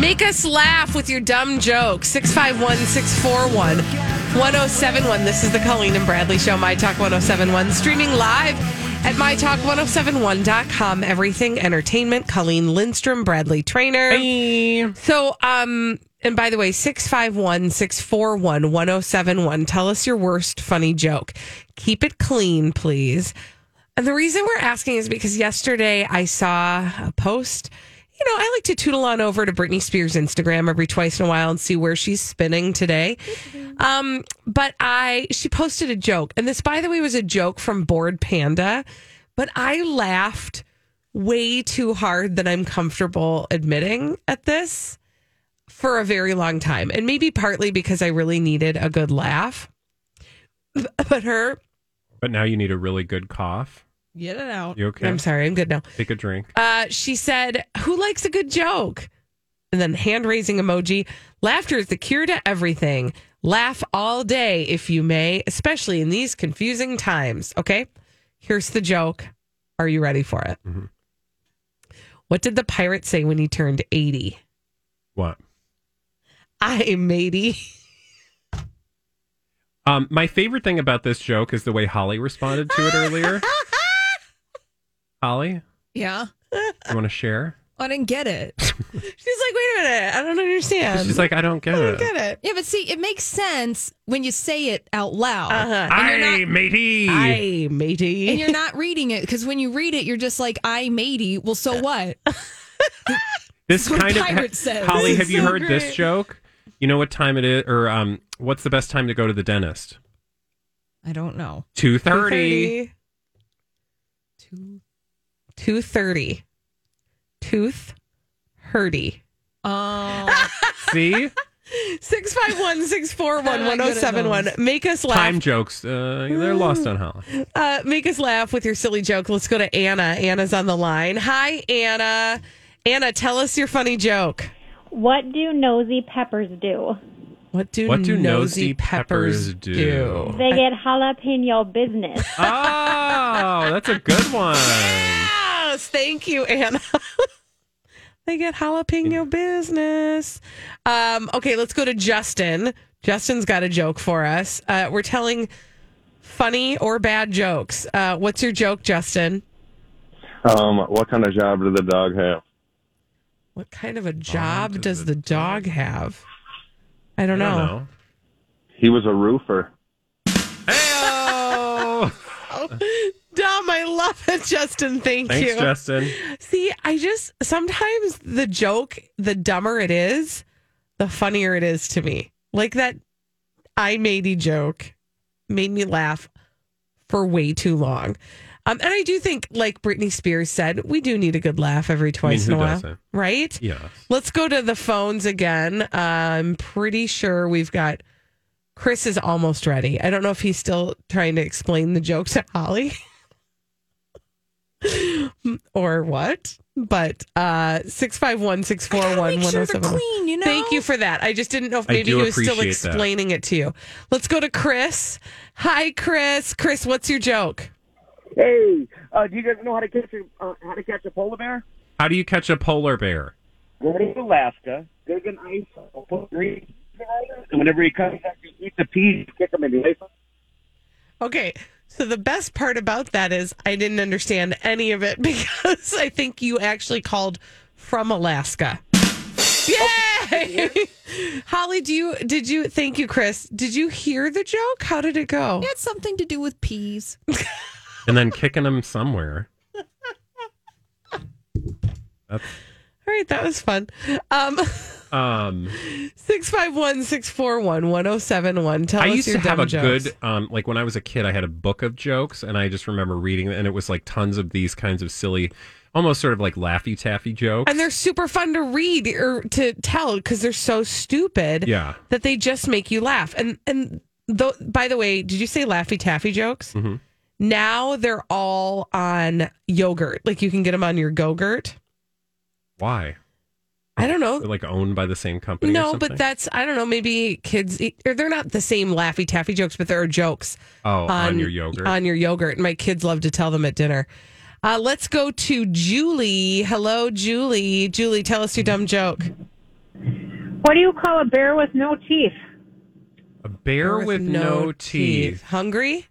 Make us laugh with your dumb joke. 651 641 1071. This is the Colleen and Bradley Show, My Talk 1071. Streaming live at MyTalk1071.com. Everything Entertainment. Colleen Lindstrom, Bradley Traynor. Hey. So, um, and by the way, 651 641 1071. Tell us your worst funny joke. Keep it clean, please. And the reason we're asking is because yesterday I saw a post. You know, I like to tootle on over to Britney Spears' Instagram every twice in a while and see where she's spinning today. Um, but I, she posted a joke, and this, by the way, was a joke from Bored Panda, but I laughed way too hard that I'm comfortable admitting at this for a very long time. And maybe partly because I really needed a good laugh. But her, But now you need a really good cough. Get it out. You okay? I'm sorry, I'm good now. Take a drink. Uh, she said, Who likes a good joke? And then hand raising emoji. Laughter is the cure to everything. Laugh all day if you may, especially in these confusing times. Okay. Here's the joke. Are you ready for it? Mhm. What did the pirate say when he turned 80? What? I matey. Um, my favorite thing about this joke is the way Holly responded to it earlier. Holly, Yeah. you want to share? I didn't get it. She's like, wait a minute. I don't understand. She's like, I don't get I don't it. get it. Yeah, but see, it makes sense when you say it out loud. Uh-huh. And you're Aye, not- matey. I matey. And you're not reading it because when you read it, you're just like, I matey. Well, so what? this what kind of pirate says. Holly, This have is you so heard this great. joke? You know what time it is, or um, what's the best time to go to the dentist? I don't know. Two thirty. 230. 230. Tooth hurdy. Oh, See, 651 641 I'm not 1071. Make us laugh. time jokes. Uh, they're lost on Holly. Uh, make us laugh with your silly joke. Let's go to Anna. Anna's on the line. Hi, Anna. Anna, tell us your funny joke. What do nosy peppers do? What do, What do nosy nosy peppers, peppers do? do? They get jalapeno business. Oh, that's a good one. Yes, thank you, Anna. they get jalapeno business. Um, okay, let's go to Justin. Justin's got a joke for us. Uh, we're telling funny or bad jokes. Uh, what's your joke, Justin? Um, what kind of job does the dog have? What kind of a job does does the the dog have? I don't I know. don't know. He was a roofer. Hey-o! I love it, Justin. Thank Thanks, you. Justin. See, I just sometimes the joke, the dumber it is, the funnier it is to me. Like that I matey joke made me laugh for way too long. Um, and I do think, like Britney Spears said, we do need a good laugh every twice who in a while. doesn't? Right? Yeah. Let's go to the phones again. Uh, I'm pretty sure we've got Chris is almost ready. I don't know if he's still trying to explain the joke to Holly or what, but uh 651 641 make sure they're clean, you know? Thank you for that. I just didn't know if I maybe do he was still appreciate that. explaining it to you. Let's go to Chris. Hi, Chris. Chris, what's your joke? Hey, uh, do you guys know how to catch a uh, how to catch a polar bear? How do you catch a polar bear? Go to Alaska, go get an ice, put green, and whenever he comes back, you eat the peas, kick him in the ice. Okay. So the best part about that is I didn't understand any of it because I think you actually called from Alaska. Yeah. Holly, do you did you thank you, Chris? Did you hear the joke? How did it go? It had something to do with peas. and then kicking them somewhere. That's, All right, that was fun. Um um, 651 641 1071. Tell I us used your to have a jokes. good, um, like when I was a kid, I had a book of jokes, and I just remember reading, and it was like tons of these kinds of silly, almost sort of like laffy taffy jokes. And they're super fun to read or to tell because they're so stupid yeah, that they just make you laugh. And and though, by the way, did you say Laffy Taffy jokes? Mhm. Now they're all on yogurt. Like you can get them on your Go-Gurt. why? I don't know. They're like owned by the same company. No, something? but that's I don't know. Maybe kids or they're not the same Laffy Taffy jokes, but there are jokes oh, on, your yogurt. on your yogurt. And my kids love to tell them at dinner. Uh, let's go to Julie. Hello, Julie. Julie, tell us your dumb joke. What do you call a bear with no teeth? a bear with, no, teeth. Hungry?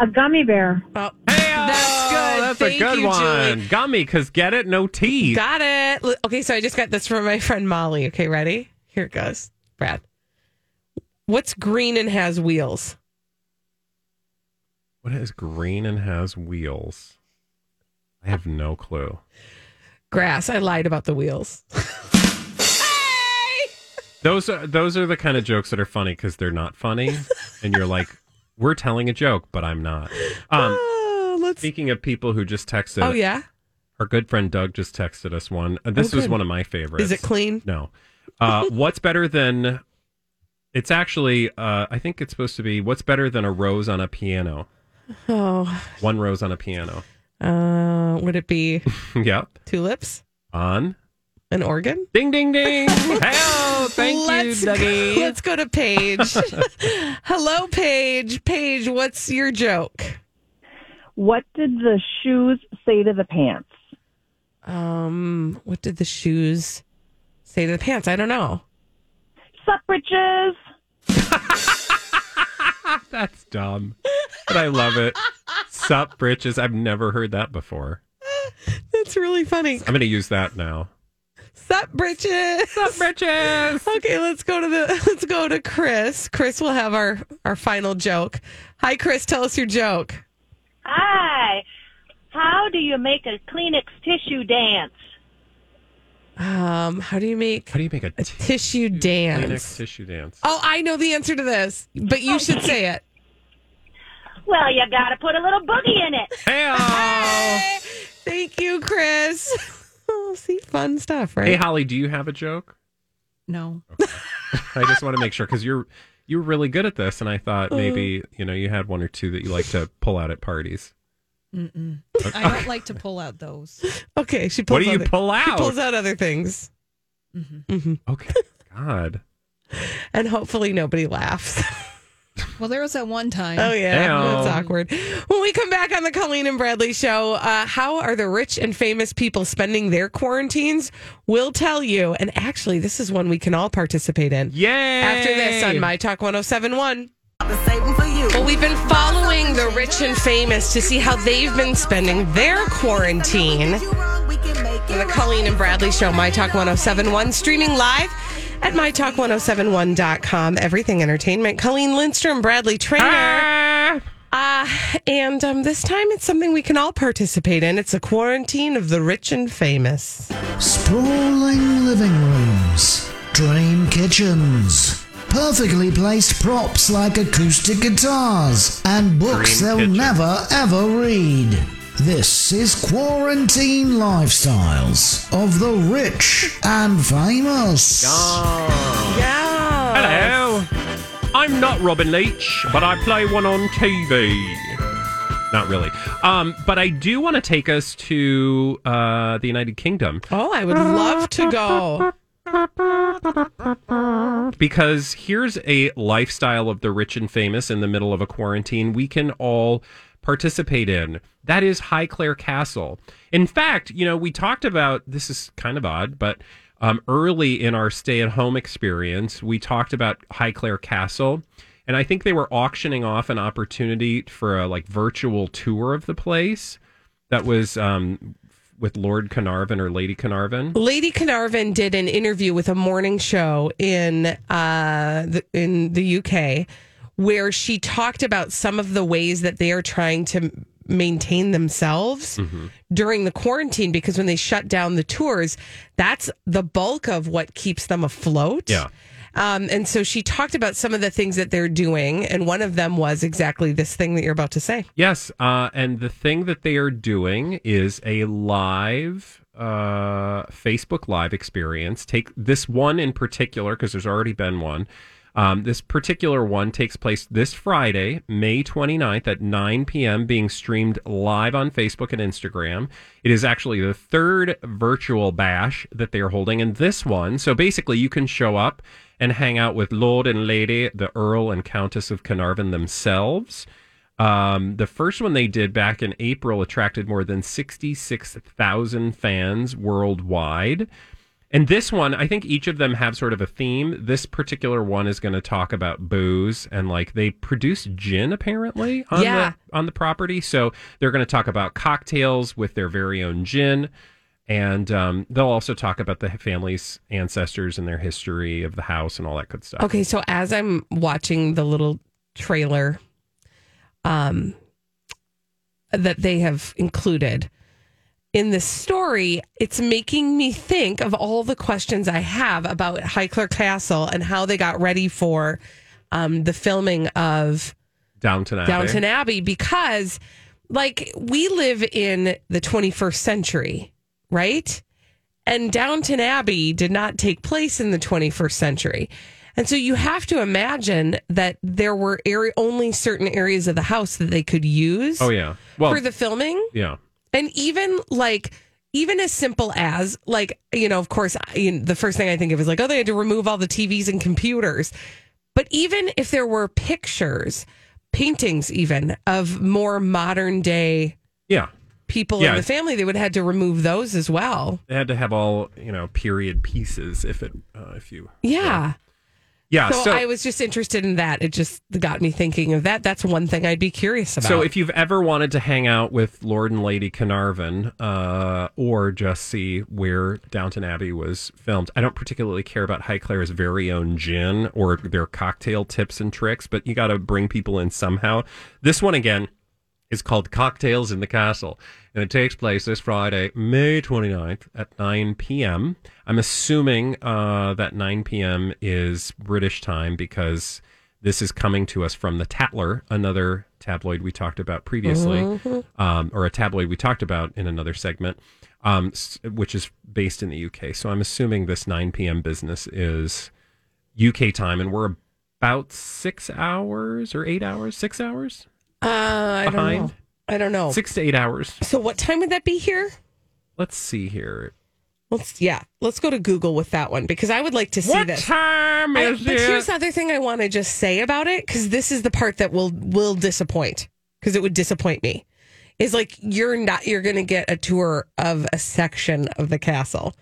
A gummy bear. Oh, Hey, That's good. That's Thank a good you, one. Julie. Gummy, because get it, no teeth. got it. Okay, so I just got this from my friend Molly. Okay, ready? Here it goes. Brad. What's green and has wheels? what is green and has wheels? I have no clue. Grass. I lied about the wheels. Hey! Those are those are the kind of jokes that are funny because they're not funny, and you're like, we're telling a joke, but I'm not. Um, Oh, let's. speaking of people who just texted, Oh yeah. our good friend Doug just texted us one. Uh, this Oh, was one of my favorites. Is it clean? No. Uh, what's better than? It's actually, uh, I think it's supposed to be. What's better than a rose on a piano? Oh, One rose on a piano. uh, would it be yep. tulips? On. An organ? Ding ding ding. Hell, thank let's you, Dougie. Go, let's go to Paige. Hello, Paige. Paige, what's your joke? What did the shoes say to the pants? Um, what did the shoes say to the pants? I don't know. Sup, britches? That's dumb, but I love it. Sup, britches. I've never heard that before. That's really funny. I'm going to use that now. Sup, britches. Sup, britches. Okay, let's go to the let's go to Chris. Chris will have our our final joke. Hi, Chris. Tell us your joke. Hi. How do you make a Kleenex tissue dance? Um, how do you make How do you make a a tissue Kleenex dance? Kleenex tissue dance? Oh, I know the answer to this, but you should say it. Well, you gotta put a little boogie in it. Hey, Thank you, Chris. Oh, see, fun stuff, right? hey, Holly, do you have a joke? No. I just want to make sure because you're you're really good at this, and I thought maybe you know you had one or two that you like to pull out at parties. Mm-mm. I don't like to pull out those. Okay, she pulls What do you other- pull She out? pulls out other things. hmm Okay, God. And hopefully nobody laughs. Well, there was that one time. Oh yeah, Heyo. that's awkward. When we come back on the Colleen and Bradley show, uh, how are the rich and famous people spending their quarantines? We'll tell you. And actually, this is one we can all participate in. Yay! After this on My Talk 1071. Well, we've been following the rich and famous to see how they've been spending their quarantine. The Colleen and Bradley Show, My Talk 1071, streaming live at MyTalk1071.com. Everything Entertainment. Colleen Lindstrom, Bradley Traynor. Uh, and um, this time it's something we can all participate in. It's a quarantine of the rich and famous. Sprawling living rooms, dream kitchens, perfectly placed props like acoustic guitars, and books Dream they'll kitchen. never ever read. This is Quarantine Lifestyles of the Rich and Famous. Yeah. Hello. I'm not Robin Leach, but I play one on TV. Not really. Um, but I do want to take us to uh, the United Kingdom Oh, I would love to go. because here's a lifestyle of the rich and famous in the middle of a quarantine we can all participate in. That is Highclere Castle. In fact, you know, we talked about this is kind of odd, but um, early in our stay at home experience, we talked about Highclere Castle. And I think they were auctioning off an opportunity for a like virtual tour of the place that was um, with Lord Carnarvon or Lady Carnarvon. Lady Carnarvon did an interview with a morning show in uh, the, in the UK where she talked about some of the ways that they are trying to maintain themselves Mm-hmm. during the quarantine because when they shut down the tours, that's the bulk of what keeps them afloat. Yeah. Um, and so she talked about some of the things that they're doing, and one of them was exactly this thing that you're about to say. Yes, uh, and the thing that they are doing is a live uh, Facebook Live experience. Take this one in particular because there's already been one. Um, this particular one takes place this Friday, May 29th at 9 p.m., being streamed live on Facebook and Instagram. It is actually the third virtual bash that they are holding. And this one, so basically, you can show up and hang out with Lord and Lady, the Earl and Countess of Carnarvon themselves. Um, the first one they did back in April attracted more than 66,000 fans worldwide. And this one, I think each of them have sort of a theme. This particular one is going to talk about booze and like they produce gin apparently on Yeah. the on the property. So they're going to talk about cocktails with their very own gin. And um, they'll also talk about the family's ancestors and their history of the house and all that good stuff. Okay, so as I'm watching the little trailer um that they have included in this story, it's making me think of all the questions I have about Highclere Castle and how they got ready for um the filming of Downton Abbey. Downton Abbey because like we live in the 21st century, right? And Downton Abbey did not take place in the 21st century. And so you have to imagine that there were area, only certain areas of the house that they could use Oh yeah. Well, for the filming. yeah. And even like, even as simple as like, you know, of course, I- you know, the first thing I think of is like, oh, they had to remove all the TVs and computers. But even if there were pictures, paintings, even of more modern day Yeah. people Yeah. in the family, they would have had to remove those as well. They had to have all you know period pieces if it uh, if you Yeah. yeah. So, So, I was just interested in that. It just got me thinking of that. That's one thing I'd be curious about. so if you've ever wanted to hang out with Lord and Lady Carnarvon, uh, or just see where Downton Abbey was filmed, I don't particularly care about Highclere's very own gin or their cocktail tips and tricks, but you got to bring people in somehow. This one again is called Cocktails in the Castle. And it takes place this Friday, May 29th at 9 p.m. I'm assuming uh, that 9 p.m. is British time because this is coming to us from the Tatler, another tabloid we talked about previously, um, or a tabloid we talked about in another segment, um, which is based in the UK. So I'm assuming this 9 p.m. business is UK time, and we're about six hours or eight hours, six hours uh, I don't behind. know. I don't know. Six to eight hours. So what time would that be here? Let's see here. Let's yeah, let's go to Google with that one because I would like to see What this. time I- is but it? here's the other thing I want to just say about it because this is the part that will will disappoint because it would disappoint me. Is like you're not you're going to get a tour of a section of the castle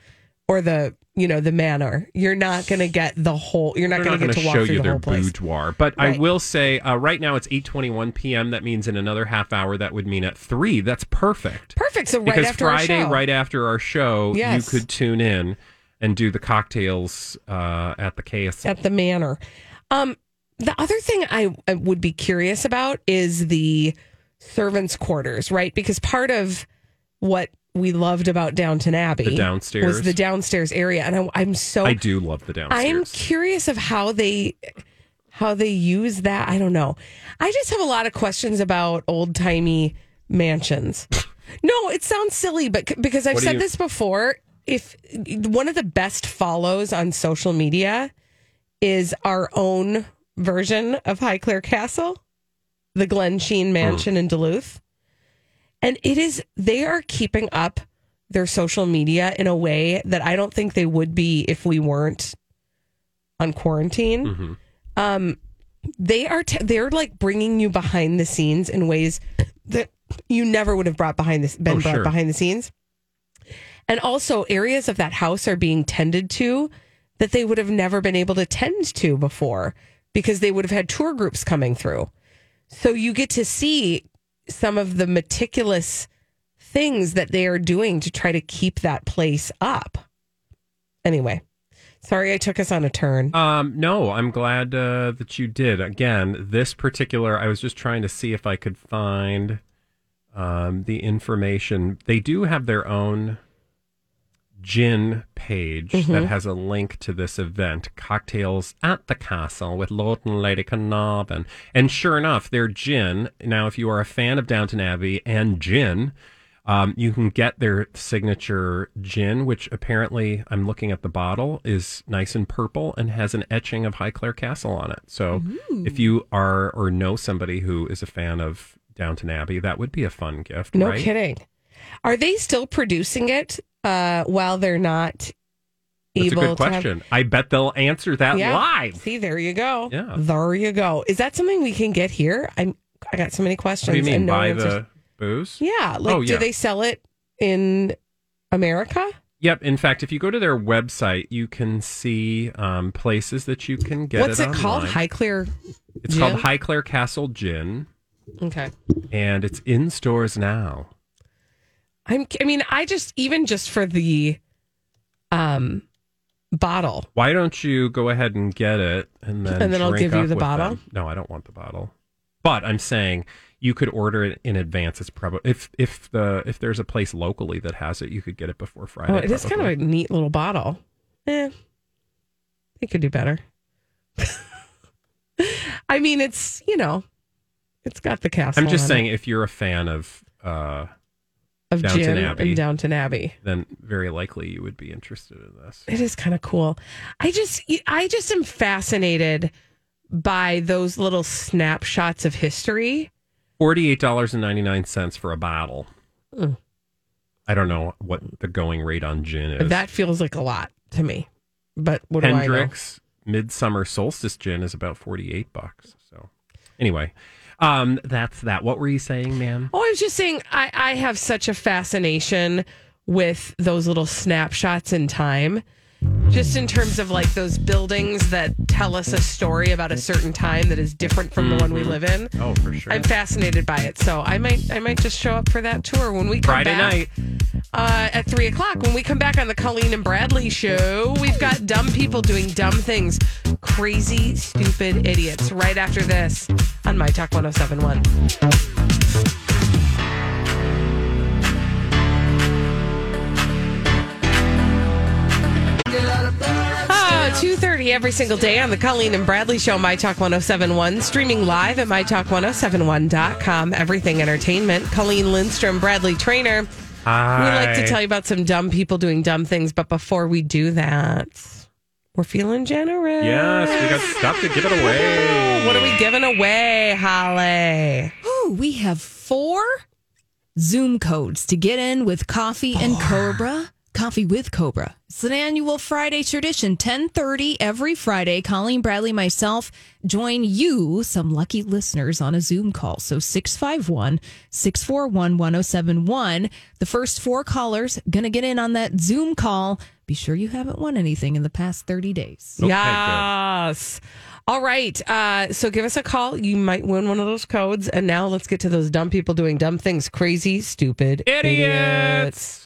or the you know the manor. You're not going to get the whole. You're not going to get to walk show through you the their whole place. boudoir, but I will say uh, right now it's eight twenty one p.m. That means in another half hour that would mean at three. That's perfect. Perfect. So right because after our Friday, show. right after our show, Yes. you could tune in and do the cocktails uh, at the KS. at the manor. Um, the other thing I, I would be curious about is the servants' quarters, right? Because part of what we loved about Downton Abbey The downstairs. was the downstairs area, and I, I'm so I do love the downstairs. I'm curious of how they how they use that. I don't know. I just have a lot of questions about old timey mansions. no, it sounds silly, but because I've What said you- this before, if one of the best follows on social media is our own version of Highclere Castle, the Glensheen hmm. Mansion in Duluth. And it is, they are keeping up their social media in a way that I don't think they would be if we weren't on quarantine. Mm-hmm. Um, they are, t- they're like bringing you behind the scenes in ways that you never would have brought behind this, been Oh, brought sure. behind the scenes. And also, areas of that house are being tended to that they would have never been able to tend to before because they would have had tour groups coming through. So you get to see some of the meticulous things that they are doing to try to keep that place up. Anyway, sorry I took us on a turn. Um, no, I'm glad uh, that you did. Again, this particular, I was just trying to see if I could find um, the information. They do have their own gin page that Mhm. has a link to this event, Cocktails at the Castle with Lord and Lady Carnarvon. And sure enough, their gin. Now, if you are a fan of Downton Abbey and gin, um, you can get their signature gin, which apparently I'm looking at the bottle is nice and purple and has an etching of Highclere Castle on it. So if you are or know somebody who is a fan of Downton Abbey, that would be a fun gift. No right? kidding. Are they still producing it uh, while they're not That's able a good to have- question. I bet they'll answer that Yeah. live. See, there you go. Yeah. There you go. Is that something we can get here? I'm I got so many questions. What do you mean and no buy answers. the booze? Yeah. Like Oh, do they sell it in America? Yep. In fact, if you go to their website, you can see um, places that you can get What's it. it called? Highclere It's Gin? called Highclere Castle Gin, Okay. and it's in stores now. I'm I mean, I just even just for the um bottle. Why don't you go ahead and get it, and then And then I'll give you the bottle? them? No, I don't want the bottle. But I'm saying you could order it in advance. It's probably if if the if there's a place locally that has it, you could get it before Friday. Oh, it is kind of a neat little bottle. Eh. They could do better. I mean, it's, you know, it's got the castle. I'm just saying it if you're a fan of uh, of Downton gin Abbey. and Downton Abbey. then very likely you would be interested in this. It is kind of cool. I just I just am fascinated by those little snapshots of history. Forty-eight dollars and ninety-nine cents for a bottle. Mm. I don't know what the going rate on gin is. That feels like a lot to me. But what do I know? Hendrick's Midsummer Solstice Gin is about forty-eight bucks. So, anyway, um, that's that. What were you saying, ma'am? Oh, I was just saying, I, I have such a fascination with those little snapshots in time, just in terms of like those buildings that tell us a story about a certain time that is different from the one we live in. Oh, for sure. I'm fascinated by it, so I might I might just show up for that tour when we come Friday back, night. uh, at three o'clock. When we come back on the Colleen and Bradley show, we've got dumb people doing dumb things, crazy, stupid idiots. Right after this on My Talk 1071. 2.30 every single day on the Colleen and Bradley Show, My Talk 1071, streaming live at MyTalk1071.com. Everything Entertainment. Colleen Lindstrom, Bradley Traynor. Hi. We like to tell you about some dumb people doing dumb things, but before we do that, we're feeling generous. Yes, we got stuff to give it away. What are we giving away, Holly? Ooh, we have four Zoom codes to get in with Coffee and Cobra. Coffee with Cobra. It's an annual Friday tradition. 1030 every Friday. Colleen Bradley, myself, join you, some lucky listeners, on a Zoom call. So 651 641 1071. The first four callers going to get in on that Zoom call. Be sure you haven't won anything in the past 30 days. Okay, yes. All right. Uh, so give us a call. You might win one of those codes. And now let's get to those dumb people doing dumb things. Crazy, stupid Idiots.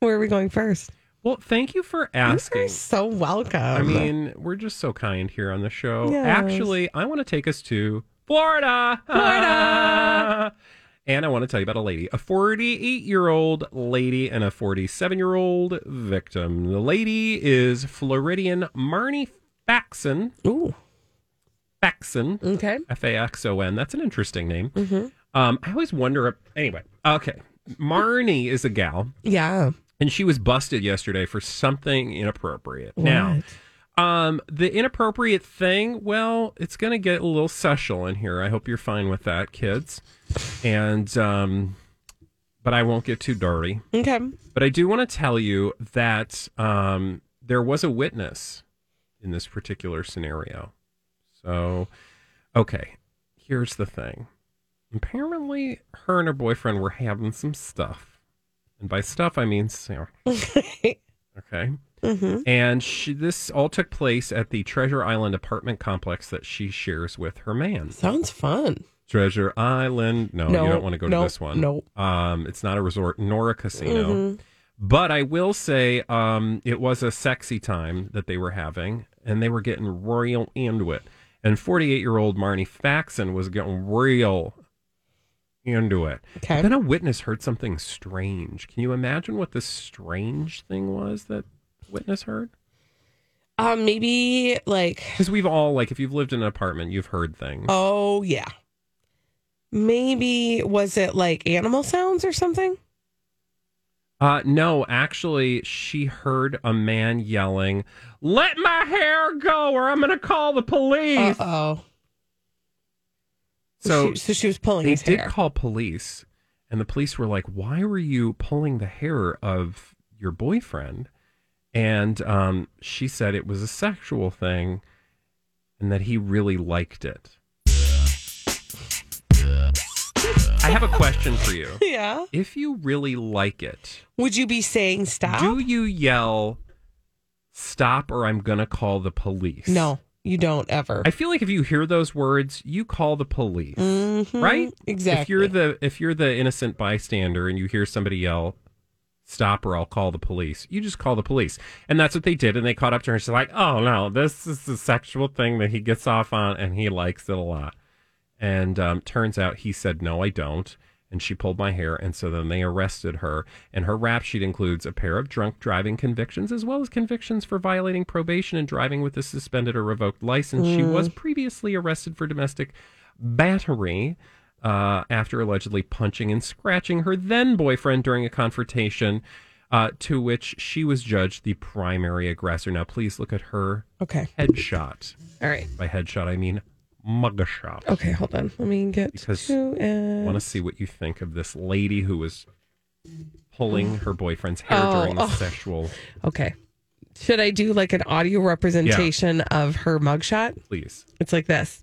Where are we going first? Well, thank you for asking. You're so welcome. I mean, we're just so kind here on the show. Yes. Actually, I want to take us to Florida. Florida. and I want to tell you about a lady, a 48 year old lady and a 47 year old victim. The lady is Floridian Marnie Faxon. Ooh. Faxon. Okay. F A X O N. That's an interesting name. Mhm. Um, I always wonder. Anyway, okay. Marnie is a gal. Yeah. And she was busted yesterday for something inappropriate. Now, um, the inappropriate thing, well, it's going to get a little sexual in here. I hope you're fine with that, kids. And, um, but I won't get too dirty. Okay. But I do want to tell you that um, there was a witness in this particular scenario. So, okay, here's the thing. Apparently, her and her boyfriend were having some stuff. And by stuff, I mean Sarah. okay. Mhm. And she, this all took place at the Treasure Island apartment complex that she shares with her man. Sounds fun. Treasure Island. No, No, you don't want to go no, to this one. no. Um, it's not a resort nor a casino. Mhm. But I will say um, it was a sexy time that they were having, and they were getting real into it. And 48 year old Marnie Faxon was getting real into it. Okay. Then a witness heard something strange. Can you imagine what this strange thing was that witness heard? Um, maybe like Because we've all, like, if you've lived in an apartment, you've heard things. oh yeah. Maybe was it like animal sounds or something? Uh, no, actually, she heard a man yelling, "Let my hair go, or I'm going to call the police." oh. So, she, so she was pulling they his did hair. call police, and the police were like, "Why were you pulling the hair of your boyfriend?" And um, she said it was a sexual thing, and that he really liked it. I have a question for you. yeah. If you really like it, Would you be saying stop? do you yell "Stop" or "I'm gonna call the police"? no, you don't ever. I feel like if you hear those words, you call the police, Mhm, right? Exactly. If you're the if you're the innocent bystander and you hear somebody yell, "Stop!" or "I'll call the police," you just call the police, and that's what they did. And they caught up to her. And she's like, "Oh no, this is a sexual thing that he gets off on, and he likes it a lot." And um, turns out he said, "No, I don't." And she pulled my hair, and so then they arrested her. And her rap sheet includes a pair of drunk driving convictions, as well as convictions for violating probation and driving with a suspended or revoked license. She Mm. was previously arrested for domestic battery uh, after allegedly punching and scratching her then boyfriend during a confrontation, uh, to which she was judged the primary aggressor. Now, please look at her Okay. headshot. All right. By headshot, I mean mugshot. Okay, hold on. Let me get Because to I want to see what you think of this lady who was pulling her boyfriend's hair Oh, during the oh. sexual. Okay. Should I do like an audio representation of her mugshot? Please, It's like this.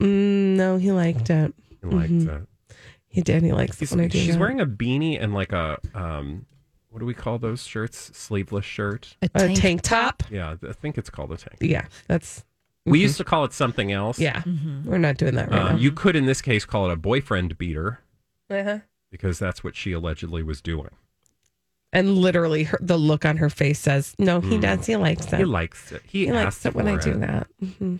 Mm, no, he liked it. He liked Mhm. it. He did. He likes She's, it when she's that. wearing a beanie and like a um, what do we call those shirts? Sleeveless shirt. A a tank, tank top. Yeah, I think it's called a tank. Yeah, that's We used to call it something else. yeah. We're not doing that right Um, you could, in this case, call it a boyfriend beater. Uh-huh. because that's what she allegedly was doing. And literally, her, the look on her face says, "No, he does. He likes it. He likes it. He, He likes asked it when I for do that." Mhm.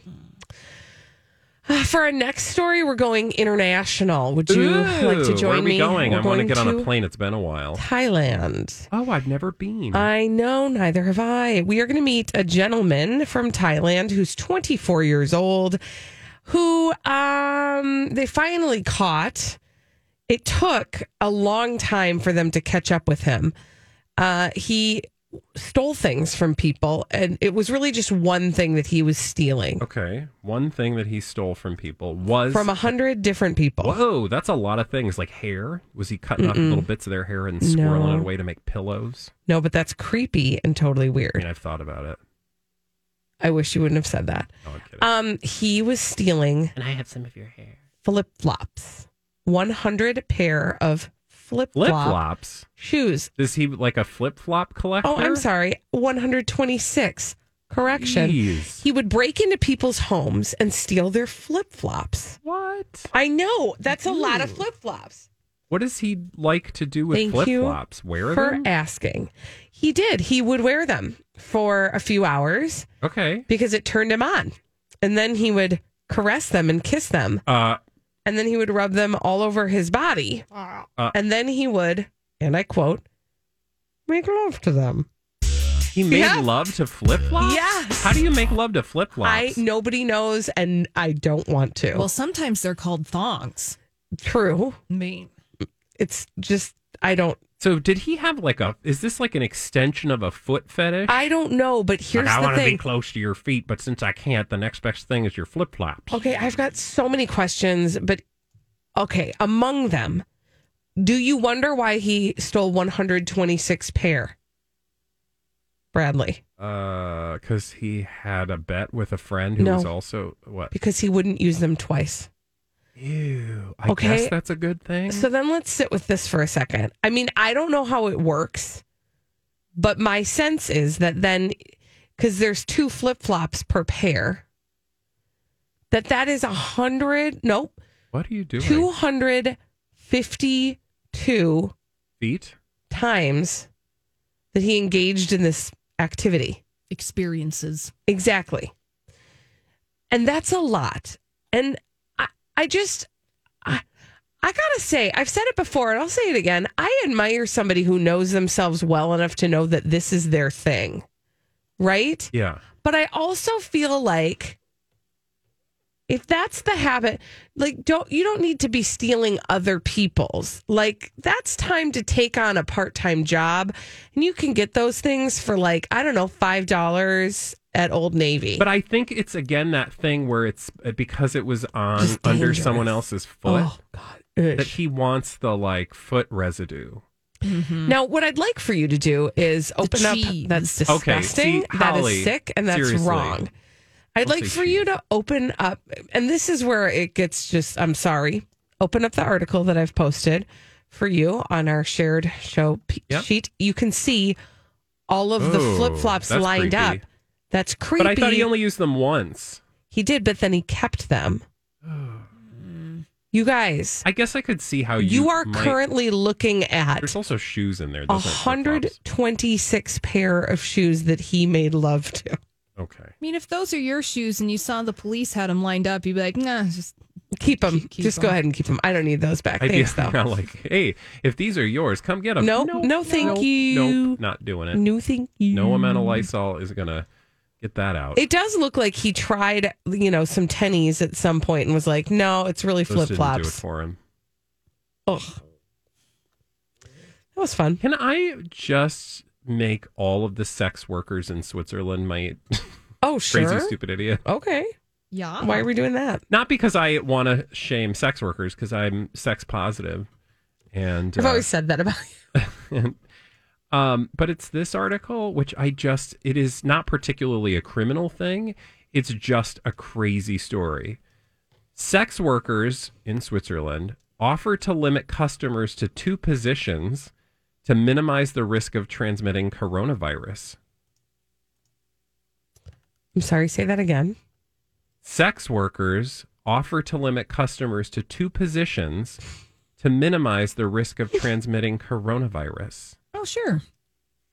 For our next story, we're going international. Would you like to Ooh, join Where are we me? going? We're I want to get on a plane. It's been a while. Thailand. Oh, I've never been. I know, neither have I. We are going to meet a gentleman from Thailand who's 24 years old, who um, they finally caught. It took a long time for them to catch up with him. Uh, he stole things from people, and it was really just one thing that he was stealing okay. One thing that he stole from people was from a hundred different people. Whoa, that's a lot of things. Like hair. Was he cutting off Mm-mm. little bits of their hair and swirling No. it away to make pillows? No, but that's creepy and totally weird. I weird. mean, I've thought about it. I wish you wouldn't have said that. No, I'm kidding. Um, he was stealing and I have some of your hair. flip flops. 100 pair of flip Flip flop flops. shoes. Is he like a flip flop collector? Oh, I'm sorry. 126. Correction. Jeez. He would break into people's homes and steal their flip flops. What? I know. That's a lot of flip flops. What does he like to do with flip flops? Wear For them? asking. He did. He would wear them for a few hours Okay. because it turned him on. And then he would caress them and kiss them. Uh, And then he would rub them all over his body. Uh, and then he would, and I quote, make love to them. he made Yeah. love to flip flops. Yes. How do you make love to flip flops? I nobody knows, and I don't want to. Well, sometimes they're called thongs. True. I mean, It's just I don't. So did he have like a? Is this like an extension of a foot fetish? I don't know. But here's like, I the want to be thing. close to your feet, but since I can't, the next best thing is your flip flops. Okay, I've got so many questions, but okay, among them, Do you wonder why he stole 126 pair? Bradley, Uh, because he had a bet with a friend who No. was also what? because he wouldn't use them twice. Ew. I Okay. guess that's a good thing. So then let's sit with this for a second. I mean, I don't know how it works, but my sense is that then, because there's two flip flops per pair, that that is a hundred. Nope, what are you doing? two hundred fifty-two feet. times that he engaged in this activity. Experiences. Exactly. And that's a lot. And I, just, I, I gotta say, I've said it before and I'll say it again. I admire somebody who knows themselves well enough to know that this is their thing. Right? Yeah. But I also feel like if that's the habit, like don't you don't need to be stealing other people's. Like that's time to take on a part-time job and you can get those things for like I don't know, $5 at Old Navy. But I think it's again that thing where it's uh, because it was on under someone else's foot Oh, God. that he wants the like foot residue. Now, what I'd like for you to do is open up. cheese. That's Okay, disgusting. see, Holly, is sick, and that's seriously. wrong. I'd Don't like say for you to open up, and this is where it gets just. I'm sorry. Open up the article that I've posted for you on our shared show p- Yep. sheet. You can see all of the Oh, flip flops lined creepy. up. That's creepy. But I thought he only used them once. He did, but then he kept them. You guys, I guess I could see how you, you, are might- currently looking at There's also shoes in there. a Those aren't flip-flops. twenty-six pair of shoes that he made love to. Okay. I mean, if those are your shoes and you saw the police had them lined up, you'd be like, nah, just Keep them. Keep- keep Just go 'em. ahead and keep them. I don't need those back. I'd Thanks, be though. kinda like, hey, if these are yours, come get them. Nope, no, thank you. Nope, not doing it. No, thank you. No amount of Lysol is gonna get that out. It does look like he tried, you know, some tennies at some point and was like, "No, it's really flip didn't do it flops." for him. Ugh, that was fun. Can I just make all of the sex workers in Switzerland my Oh, sure. crazy stupid idiot? Okay. yeah. Why are we doing that? Not because I want to shame sex workers, because I'm sex positive, and I've uh, always said that about you. Um, but it's this article which I just it is not particularly a criminal thing. It's just a crazy story. Sex workers in Switzerland offer to limit customers to two positions to minimize the risk of transmitting coronavirus. I'm sorry. Say that again. Sex workers offer to limit customers to two positions to minimize the risk of transmitting coronavirus. Sure.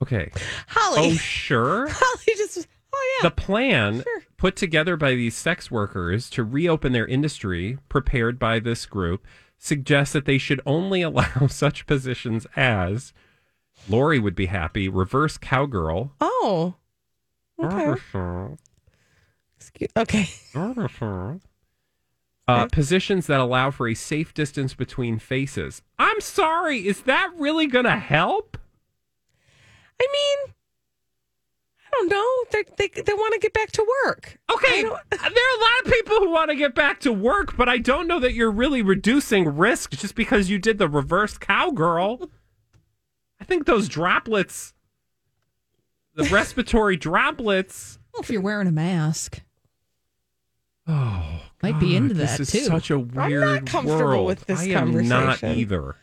Okay. Holly. Oh, sure. Holly just. Oh yeah. The plan put together by these sex workers to reopen their industry, prepared by this group, suggests that they should only allow such positions as Lori would be happy, reverse cowgirl. oh. Okay. Excuse- Okay. Uh, positions that allow for a safe distance between faces. I'm sorry, is that really going to help? I mean, I don't know. They're, they they want to get back to work. Okay, there are a lot of people who want to get back to work, but I don't know that you're really reducing risk just because you did the reverse cowgirl. I think those droplets, the respiratory droplets. Well, if you're wearing a mask, Oh, might be into this that is too. such a weird comfortable world. with this I am not either.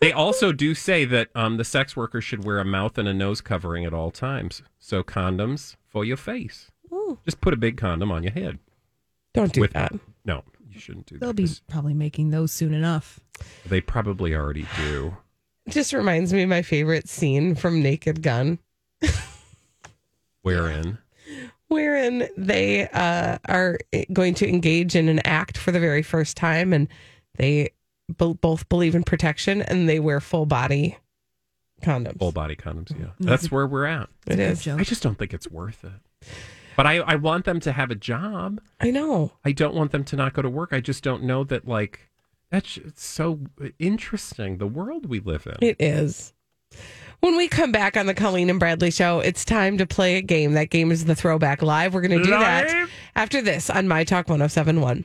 They also do say that um, the sex workers should wear a mouth and a nose covering at all times. So condoms for your face. Ooh. Just put a big condom on your head. Don't do With- that. No, you shouldn't do that. They'll be probably making those soon enough. They probably already do. Just reminds me of my favorite scene from Naked Gun. Wherein? wherein they uh, are going to engage in an act for the very first time and they bo- both believe in protection and they wear full body condoms. Full body condoms, yeah. That's where we're at. It is. I just don't think it's worth it. But I, I want them to have a job. I know. I don't want them to not go to work. I just don't know that, like, that's it's so interesting, the world we live in. It is. When we come back on the Colleen and Bradley show, it's time to play a game. That game is the Throwback Live. We're going to do that after this on My Talk 1071.